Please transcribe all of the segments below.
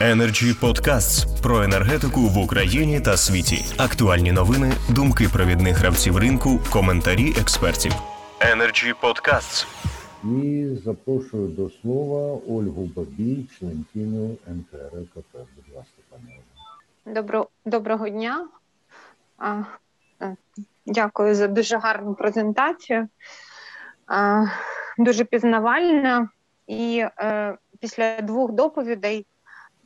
Energy Podcasts про енергетику в Україні та світі. Актуальні новини, думки провідних гравців ринку, коментарі експертів. Energy Podcasts. І запрошую до слова Ольгу Бабій, членкиню НКРКП. Будь ласка, пані Ольга. Добро, доброго дня. А, е, Дякую за дуже гарну презентацію. А, Дуже пізнавальна. І е, після двох доповідей,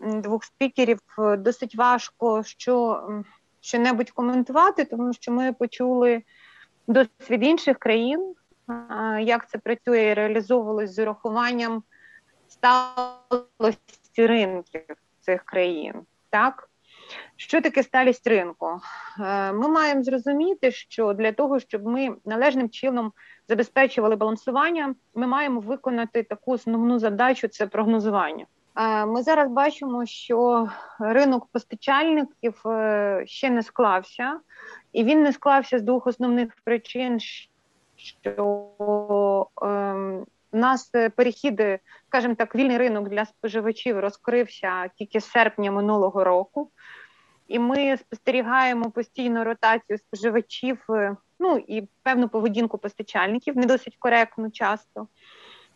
двох спікерів, е, досить важко що, що-небудь коментувати, тому що ми почули досвід інших країн, як це працює і реалізовувалось з урахуванням сталості ринків цих країн. Так? Що таке сталість ринку? Е, ми маємо зрозуміти, що для того, щоб ми належним чином забезпечували балансування, ми маємо виконати таку основну задачу це прогнозування. Е, ми зараз бачимо, що ринок постачальників е, ще не склався, і він не склався з двох основних причин, що ем, у нас перехід, скажімо так, вільний ринок для споживачів розкрився тільки з серпня минулого року і ми спостерігаємо постійну ротацію споживачів, е, ну і певну поведінку постачальників, не досить коректно часто.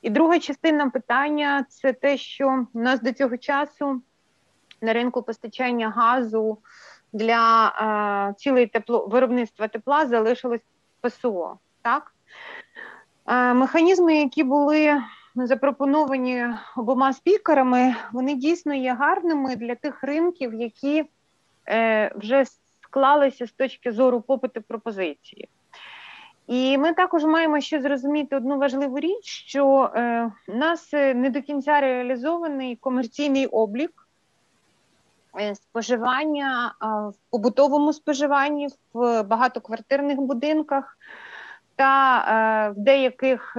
І друга частина питання це те, що у нас до цього часу на ринку постачання газу для е, цілої тепло виробництва тепла залишилось ПСО. Так? Е, Механізми, які були запропоновані обома спікерами, вони дійсно є гарними для тих ринків, які Е, вже склалися з точки зору попиту пропозиції. І ми також маємо ще зрозуміти одну важливу річ, що е, у нас не до кінця реалізований комерційний облік е, споживання в побутовому споживанні в багатоквартирних будинках, та в деяких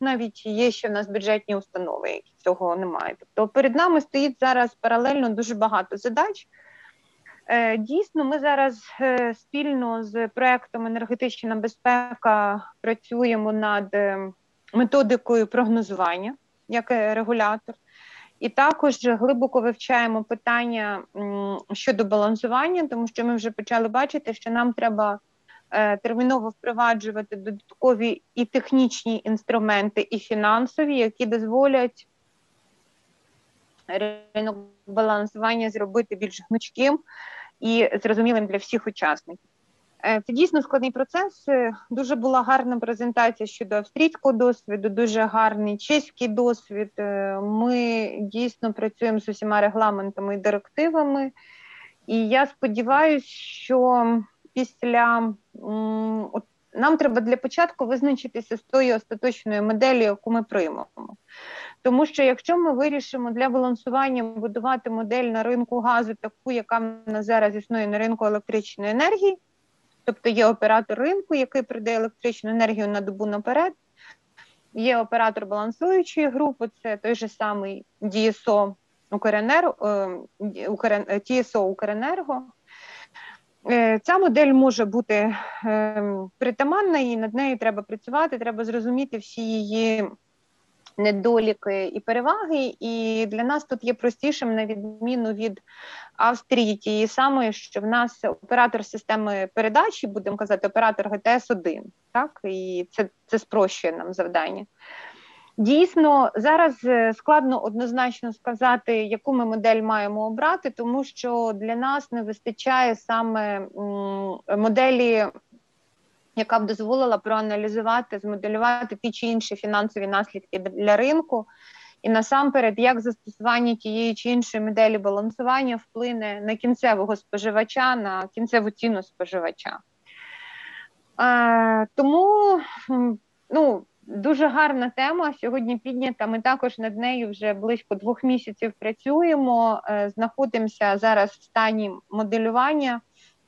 навіть є ще в нас бюджетні установи, які цього немає. Тобто перед нами стоїть зараз паралельно дуже багато задач. Е, дійсно, ми зараз е, спільно з проектом енергетична безпека працюємо над е, методикою прогнозування як регулятор, і також глибоко вивчаємо питання щодо балансування, тому що ми вже почали бачити, що нам треба терміново впроваджувати додаткові і технічні інструменти, і фінансові, які дозволять ринок балансування зробити більш гнучким і зрозумілим для всіх учасників. Е, це дійсно складний процес. Е, дуже була гарна презентація щодо австрійського досвіду, дуже гарний чеський досвід. Е, ми дійсно працюємо з усіма регламентами і директивами, і я сподіваюся, що після от, нам треба для початку визначитися з тою остаточною моделлю, яку ми приймемо. Тому що якщо ми вирішимо для балансування будувати модель на ринку газу, таку, яка в нас зараз існує на ринку електричної енергії, тобто є оператор ринку, який придає електричну енергію на добу наперед, є оператор балансуючої групи, це той же самий ДСО Укренерго, ТСО Укренерго. Е, ця модель може бути ем, притаманна, і над нею треба працювати, треба зрозуміти всі її недоліки і переваги, і для нас тут є простішим, на відміну від Австрії, тієї самої, що в нас оператор системи передачі, будемо казати, оператор ГТС 1 так і це, це спрощує нам завдання. Дійсно, зараз е, складно однозначно сказати, яку ми модель маємо обрати, тому що для нас не вистачає саме моделі яка б дозволила проаналізувати, змоделювати ті чи інші фінансові наслідки для ринку, і насамперед, як застосування тієї чи іншої моделі балансування вплине на кінцевого споживача, на кінцеву ціну споживача. Е, Тому ну, дуже гарна тема сьогодні піднята. Ми також над нею вже близько двох місяців працюємо, е, знаходимося зараз в стані моделювання.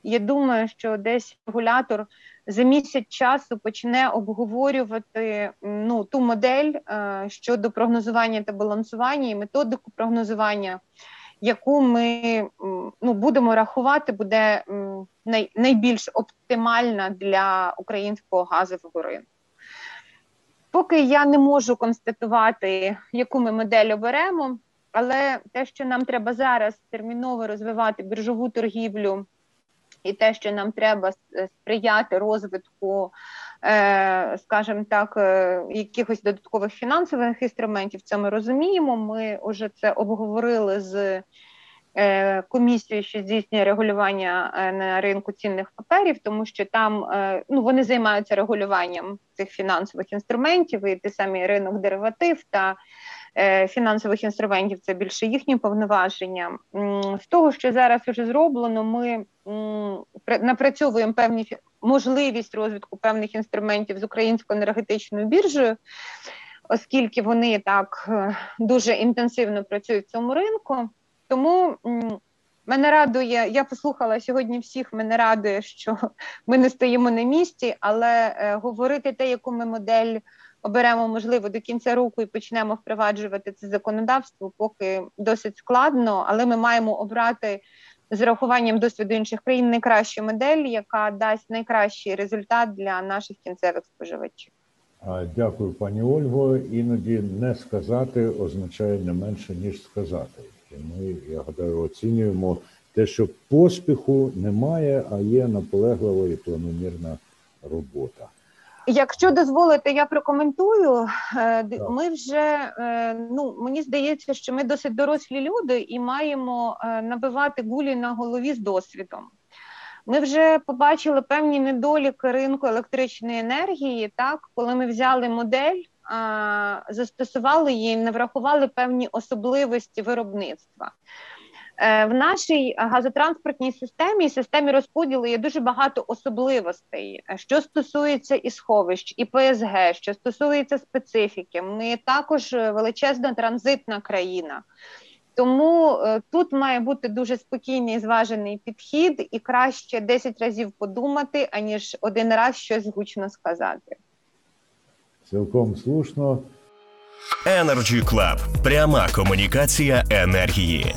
Я думаю, що десь регулятор за місяць часу почне обговорювати ну ту модель е, щодо прогнозування та балансування і методику прогнозування, яку ми ну будемо рахувати, буде най, найбільш оптимальна для українського газового ринку. Поки я не можу констатувати, яку ми модель оберемо. Але те, що нам треба зараз терміново розвивати біржову торгівлю, і те, що нам треба сприяти розвитку, е, скажімо так, е, якихось додаткових фінансових інструментів, це ми розуміємо. Ми вже це обговорили з е, комісією, що здійснює регулювання е, на ринку цінних паперів, тому що там е, ну вони займаються регулюванням цих фінансових інструментів, і той самий ринок дериватив та е, фінансових інструментів це більше їхні повноваження. З того, що зараз вже зроблено, ми напрацьовуємо певні можливість розвитку певних інструментів з українською енергетичною біржею, оскільки вони так е, дуже інтенсивно працюють в цьому ринку. Тому мене радує, я послухала сьогодні всіх. Мене радує, що ми не стоїмо на місці, але е, говорити те, яку ми модель оберемо, можливо, до кінця року і почнемо впроваджувати це законодавство, поки досить складно, але ми маємо обрати з урахуванням досвіду інших країн найкращу модель, яка дасть найкращий результат для наших кінцевих споживачів. Дякую, пані Ольго. Іноді не сказати означає не менше, ніж сказати. І ми, я гадаю, оцінюємо те, що поспіху немає, а є наполеглива і планомірна робота. Якщо дозволите, я прокоментую. Е. Ми вже е, ну мені здається, що ми досить дорослі люди і маємо е, набивати гулі на голові з досвідом. Ми вже побачили певні недоліки ринку електричної енергії, так коли ми взяли модель, застосували її, не врахували певні особливості виробництва. Е, В нашій газотранспортній системі і системі розподілу є дуже багато особливостей, е, що стосується і сховищ, і ПСГ, що стосується специфіки. Ми також е, величезна транзитна країна. Тому е, тут має бути дуже спокійний зважений підхід, і краще 10 разів подумати, аніж один раз щось гучно сказати. Цілком слушно. Energy Club. Пряма комунікація енергії.